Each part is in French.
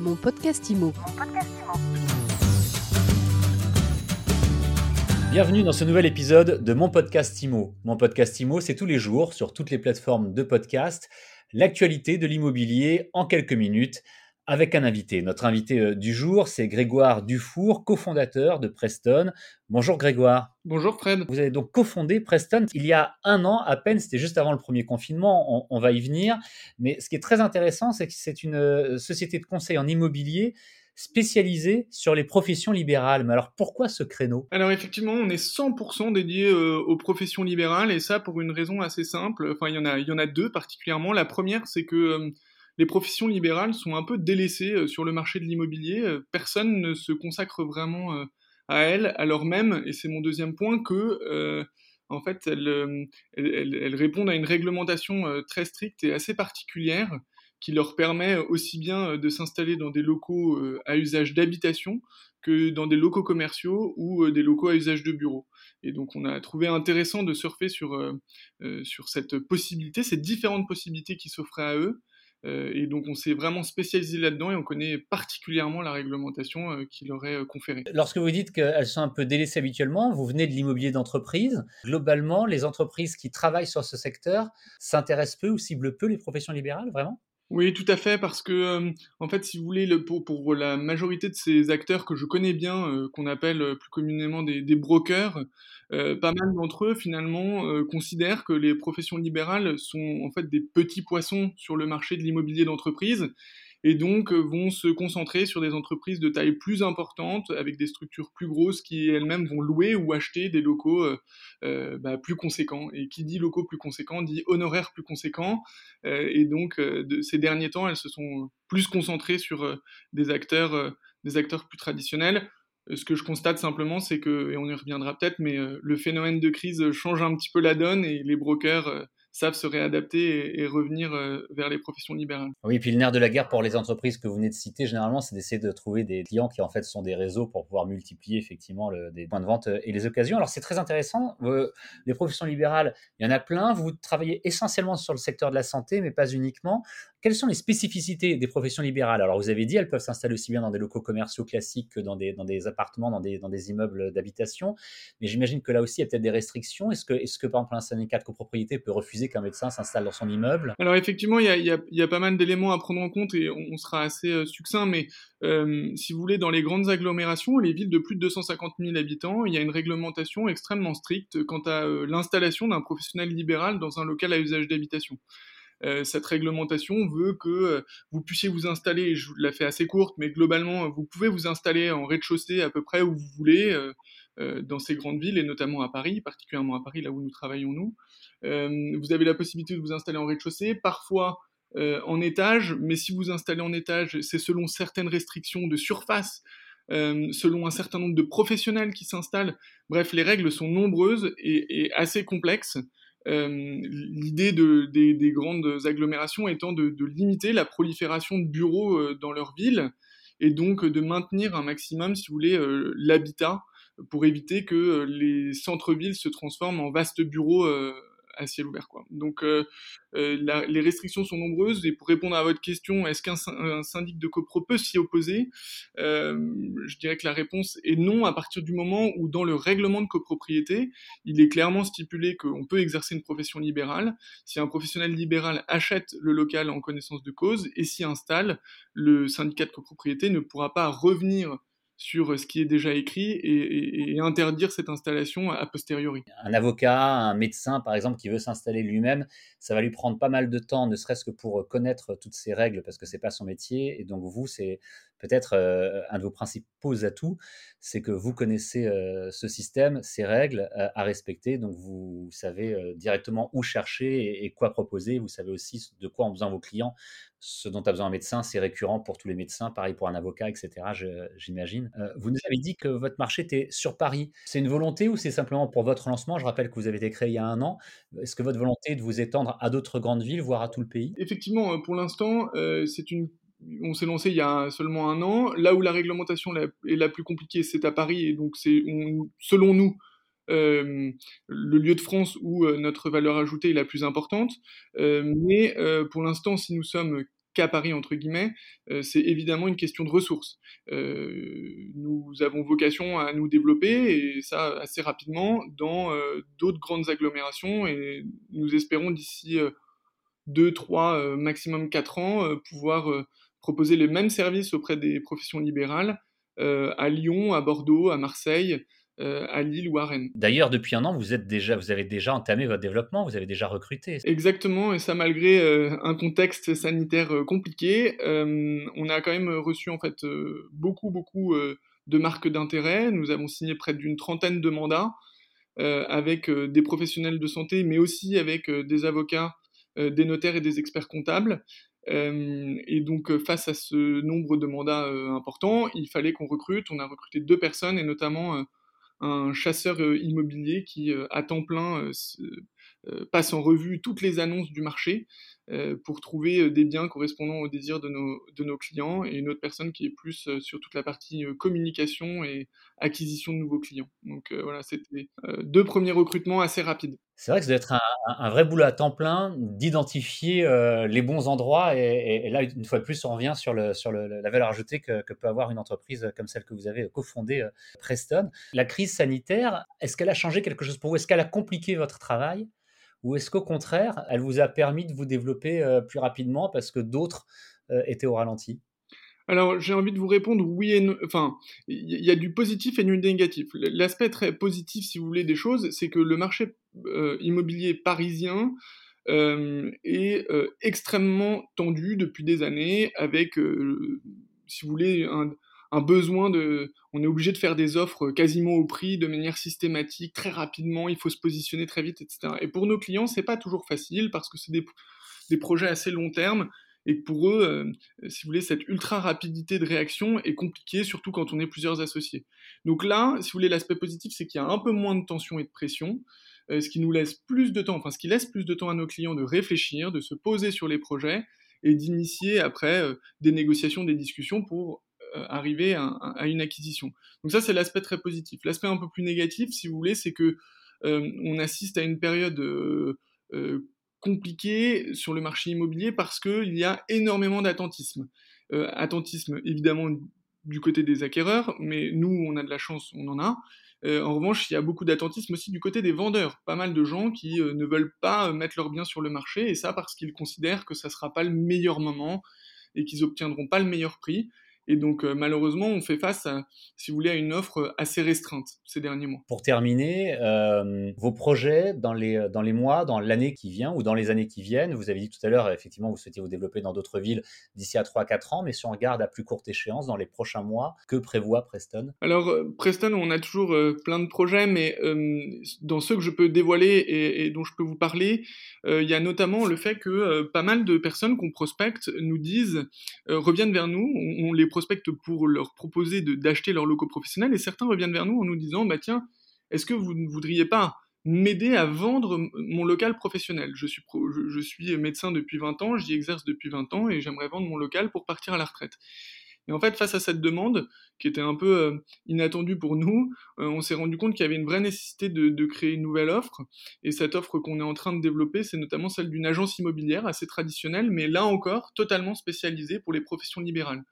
Mon podcast IMO. Bienvenue dans ce nouvel épisode de mon podcast IMO. Mon podcast IMO, c'est tous les jours sur toutes les plateformes de podcast, l'actualité de l'immobilier en quelques minutes avec un invité. Notre invité euh, du jour, c'est Grégoire Dufour, cofondateur de Preston. Bonjour Grégoire. Bonjour Fred. Vous avez donc cofondé Preston il y a un an à peine, c'était juste avant le premier confinement, on, va y venir. Mais ce qui est très intéressant, c'est que c'est une euh, société de conseil en immobilier spécialisée sur les professions libérales. Mais alors pourquoi ce créneau? Alors effectivement, on est 100% dédié euh, aux professions libérales et ça pour une raison assez simple. Enfin, il y en a, il y en a deux particulièrement. La première, c'est que les professions libérales sont un peu délaissées euh, sur le marché de l'immobilier. Euh, personne ne se consacre vraiment euh, à elles, alors même, et c'est mon deuxième point, que en fait, elles, répondent à une réglementation très stricte et assez particulière qui leur permet aussi bien de s'installer dans des locaux à usage d'habitation que dans des locaux commerciaux ou des locaux à usage de bureau. Et donc on a trouvé intéressant de surfer sur, sur cette possibilité, ces différentes possibilités qui s'offraient à eux, et donc on s'est vraiment spécialisé là-dedans et on connaît particulièrement la réglementation euh, qui leur est euh, conférée. Lorsque vous dites qu'elles sont un peu délaissées habituellement, vous venez de l'immobilier d'entreprise. Globalement, les entreprises qui travaillent sur ce secteur s'intéressent peu ou ciblent peu les professions libérales, vraiment? Oui, tout à fait, parce que, en fait, si vous voulez, le, pour, pour, la majorité de ces acteurs que je connais bien, qu'on appelle plus communément des, des brokers, pas mal d'entre eux, finalement, considèrent que les professions libérales sont en fait des petits poissons sur le marché de l'immobilier d'entreprise et donc euh, vont se concentrer sur des entreprises de taille plus importante, avec des structures plus grosses qui elles-mêmes vont louer ou acheter des locaux euh, euh, bah, plus conséquents. Et qui dit locaux plus conséquents dit honoraires plus conséquents. et donc ces derniers temps, elles se sont plus concentrées sur des acteurs, des acteurs plus traditionnels. Ce que je constate simplement, c'est que, et on y reviendra peut-être, mais le phénomène de crise change un petit peu la donne et les brokers savent se réadapter et, revenir euh, vers les professions libérales. Oui, puis le nerf de la guerre pour les entreprises que vous venez de citer, généralement, c'est d'essayer de trouver des clients qui en fait sont des réseaux pour pouvoir multiplier effectivement le, des points de vente euh, et les occasions. Alors c'est très intéressant. les professions libérales, il y en a plein. Vous travaillez essentiellement sur le secteur de la santé, mais pas uniquement. Quelles sont les spécificités des professions libérales? Alors vous avez dit, elles peuvent s'installer aussi bien dans des locaux commerciaux classiques que dans des, appartements, dans des, immeubles d'habitation. Mais j'imagine que là aussi, il y a peut-être des restrictions. Est-ce que, est -ce que par exemple un syndicat de copropriété peut refuser qu'un médecin s'installe dans son immeuble? Alors effectivement, il y a, pas mal d'éléments à prendre en compte et on, sera assez euh, succinct, mais euh, si vous voulez, dans les grandes agglomérations, les villes de plus de 250 000 habitants, il y a une réglementation extrêmement stricte quant à euh, l'installation d'un professionnel libéral dans un local à usage d'habitation. Cette réglementation veut que vous puissiez vous installer, je la fais assez courte, mais globalement, vous pouvez vous installer en rez-de-chaussée à peu près où vous voulez, euh, dans ces grandes villes, et notamment à Paris, particulièrement à Paris, là où nous travaillons nous. Euh, vous avez la possibilité de vous installer en rez-de-chaussée, parfois euh, en étage, mais si vous installez en étage, c'est selon certaines restrictions de surface, selon un certain nombre de professionnels qui s'installent. Bref, les règles sont nombreuses et, assez complexes. L'idée de, des, grandes agglomérations étant de, de, limiter la prolifération de bureaux dans leur ville et donc de maintenir un maximum, si vous voulez, l'habitat pour éviter que euh, les centres-villes se transforment en vastes bureaux euh, à ciel ouvert. Quoi. Donc euh, les restrictions sont nombreuses et pour répondre à votre question, est-ce qu'un syndic de copro peut s'y opposer Je dirais que la réponse est non à partir du moment où dans le règlement de copropriété, il est clairement stipulé qu'on peut exercer une profession libérale si un professionnel libéral achète le local en connaissance de cause et s'y installe, le syndicat de copropriété ne pourra pas revenir sur ce qui est déjà écrit et, interdire cette installation a posteriori. Un avocat, un médecin par exemple qui veut s'installer lui-même, ça va lui prendre pas mal de temps, ne serait-ce que pour connaître toutes ces règles parce que c'est pas son métier et donc vous c'est peut-être euh, un de vos principaux atouts, c'est que vous connaissez euh, ce système, ces règles euh, à respecter, donc vous savez directement où chercher et, quoi proposer. Vous savez aussi de quoi ont besoin vos clients, ce dont a besoin un médecin, c'est récurrent pour tous les médecins, pareil pour un avocat, etc. J'imagine. vous nous avez dit que votre marché était sur Paris. C'est une volonté ou c'est simplement pour votre lancement? Je rappelle que vous avez été créé il y a un an. Est-ce que votre volonté est de vous étendre à d'autres grandes villes, voire à tout le pays? Effectivement, pour l'instant, c'est une on s'est lancé il y a seulement un an. Là où la réglementation est la plus compliquée, c'est à Paris, et donc c'est selon nous euh, le lieu de France où euh, notre valeur ajoutée est la plus importante. Euh, mais pour l'instant, si nous sommes qu'à Paris, entre guillemets, c'est évidemment une question de ressources. nous avons vocation à nous développer, et ça assez rapidement, dans d'autres grandes agglomérations, et nous espérons d'ici 2, 3, maximum 4 ans, pouvoir proposer les mêmes services auprès des professions libérales à Lyon, à Bordeaux, à Marseille, euh, à Lille ou à Rennes. D'ailleurs, depuis un an, vous, êtes déjà, vous avez déjà entamé votre développement, vous avez déjà recruté. Exactement, et ça malgré euh, un contexte sanitaire euh, compliqué. on a quand même reçu en fait beaucoup, beaucoup de marques d'intérêt. Nous avons signé près d'une trentaine de mandats avec des professionnels de santé, mais aussi avec des avocats, des notaires et des experts comptables. Et donc, face à ce nombre de mandats importants, il fallait qu'on recrute. On a recruté deux personnes, et notamment un chasseur immobilier qui, à temps plein, passe en revue toutes les annonces du marché pour trouver des biens correspondant aux désirs de nos, de nos clients et une autre personne qui est plus sur toute la partie communication et acquisition de nouveaux clients. Donc voilà, c'était deux premiers recrutements assez rapides. C'est vrai que ça doit être un, vrai boulot à temps plein d'identifier euh, les bons endroits. Et, là, une fois de plus, on revient sur, le, sur la valeur ajoutée que, peut avoir une entreprise comme celle que vous avez cofondée, euh, Preston. La crise sanitaire, est-ce qu'elle a changé quelque chose pour vous? Est-ce qu'elle a compliqué votre travail? Ou est-ce qu'au contraire, elle vous a permis de vous développer euh, plus rapidement parce que d'autres étaient au ralenti? Alors, j'ai envie de vous répondre oui et non. Enfin, il y a du positif et du négatif. L'aspect très positif, si vous voulez, des choses, c'est que le marché euh, immobilier parisien euh, est euh, extrêmement tendu depuis des années, avec, si vous voulez, un, besoin de. On est obligé de faire des offres quasiment au prix, de manière systématique, très rapidement. Il faut se positionner très vite, etc. Et pour nos clients, c'est pas toujours facile parce que c'est des, des projets assez long terme et pour eux, euh, si vous voulez, cette ultra rapidité de réaction est compliquée, surtout quand on est plusieurs associés. Donc là, si vous voulez, l'aspect positif, c'est qu'il y a un peu moins de tension et de pression, euh, ce qui nous laisse plus de temps, enfin ce qui laisse plus de temps à nos clients de réfléchir, de se poser sur les projets et d'initier après des négociations, des discussions pour arriver à, une acquisition. Donc ça, c'est l'aspect très positif. L'aspect un peu plus négatif, si vous voulez, c'est que on assiste à une période compliqué sur le marché immobilier parce qu'il y a énormément d'attentisme. Euh, attentisme évidemment du côté des acquéreurs, mais nous on a de la chance, on en a. Euh, en revanche, il y a beaucoup d'attentisme aussi du côté des vendeurs. Pas mal de gens qui euh, ne veulent pas mettre leurs biens sur le marché, et ça parce qu'ils considèrent que ça ne sera pas le meilleur moment et qu'ils obtiendront pas le meilleur prix. Et donc, euh, malheureusement, on fait face, à, si vous voulez, à une offre assez restreinte ces derniers mois. Pour terminer, euh, vos projets dans les, dans les mois, dans l'année qui vient ou dans les années qui viennent, vous avez dit tout à l'heure, effectivement, vous souhaitez vous développer dans d'autres villes d'ici à 3-4 ans, mais si on regarde à plus courte échéance, dans les prochains mois, que prévoit Preston? Alors, euh, Preston, on a toujours plein de projets, mais dans ceux que je peux dévoiler et, dont je peux vous parler, il y a notamment le fait que pas mal de personnes qu'on prospecte nous disent, reviennent vers nous, on, les pour leur proposer d'acheter leur locaux professionnels et certains reviennent vers nous en nous disant bah tiens, est-ce que vous ne voudriez pas m'aider à vendre mon local professionnel? Je suis, médecin depuis 20 ans, j'y exerce depuis 20 ans et j'aimerais vendre mon local pour partir à la retraite. Et en fait, face à cette demande, qui était un peu euh, inattendue pour nous, euh, on s'est rendu compte qu'il y avait une vraie nécessité de, créer une nouvelle offre. Et cette offre qu'on est en train de développer, c'est notamment celle d'une agence immobilière assez traditionnelle, mais là encore, totalement spécialisée pour les professions libérales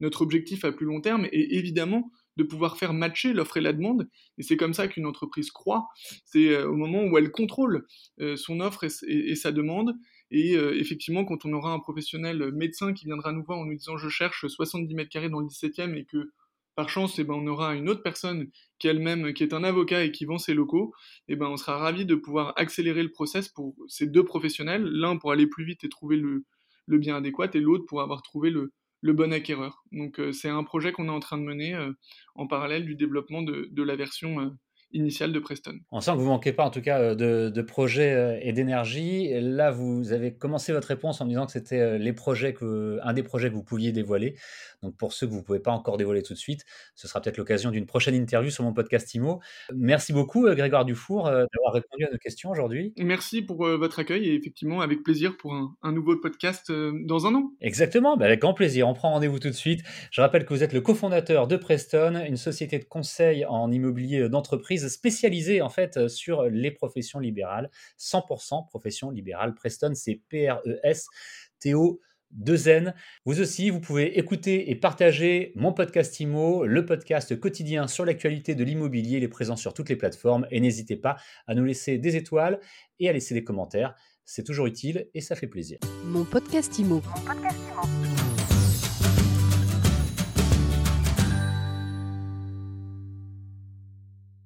notre objectif à plus long terme est évidemment de pouvoir faire matcher l'offre et la demande. Et c'est comme ça qu'une entreprise croît. C'est euh, au moment où elle contrôle euh, son offre et, sa demande. Et euh, effectivement, quand on aura un professionnel médecin qui viendra nous voir en nous disant je cherche 70 mètres carrés dans le 17e et que par chance, eh ben, on aura une autre personne qui elle-même, qui est un avocat et qui vend ses locaux, eh ben, on sera ravi de pouvoir accélérer le process pour ces deux professionnels, l'un pour aller plus vite et trouver le bien adéquat, et l'autre pour avoir trouvé le, le bon acquéreur. Donc euh, c'est un projet qu'on est en train de mener euh, en parallèle du développement de, de la version euh, initiale de Preston. On sent que vous ne manquez pas en tout cas euh, de, de projets euh, et d'énergie. Là, vous avez commencé votre réponse en disant que c'était euh, les projets que, un des projets que vous pouviez dévoiler. Donc pour ceux que vous ne pouvez pas encore dévoiler tout de suite, ce sera peut-être l'occasion d'une prochaine interview sur mon podcast IMO. Merci beaucoup Grégoire Dufour d'avoir répondu à nos questions aujourd'hui. Merci pour votre accueil et effectivement avec plaisir pour un, nouveau podcast dans un an. Exactement, bah, avec grand plaisir. On prend rendez-vous tout de suite. Je rappelle que vous êtes le cofondateur de Preston, une société de conseil en immobilier d'entreprise spécialisé en fait euh, sur les professions libérales, 100% professions libérales. Preston, c'est P-R-E-S-T-O de zen. Vous aussi, vous pouvez écouter et partager mon podcast IMO, le podcast quotidien sur l'actualité de l'immobilier. Il est présent sur toutes les plateformes et n'hésitez pas à nous laisser des étoiles et à laisser des commentaires. C'est toujours utile et ça fait plaisir. Mon podcast IMO. Mon podcast IMO.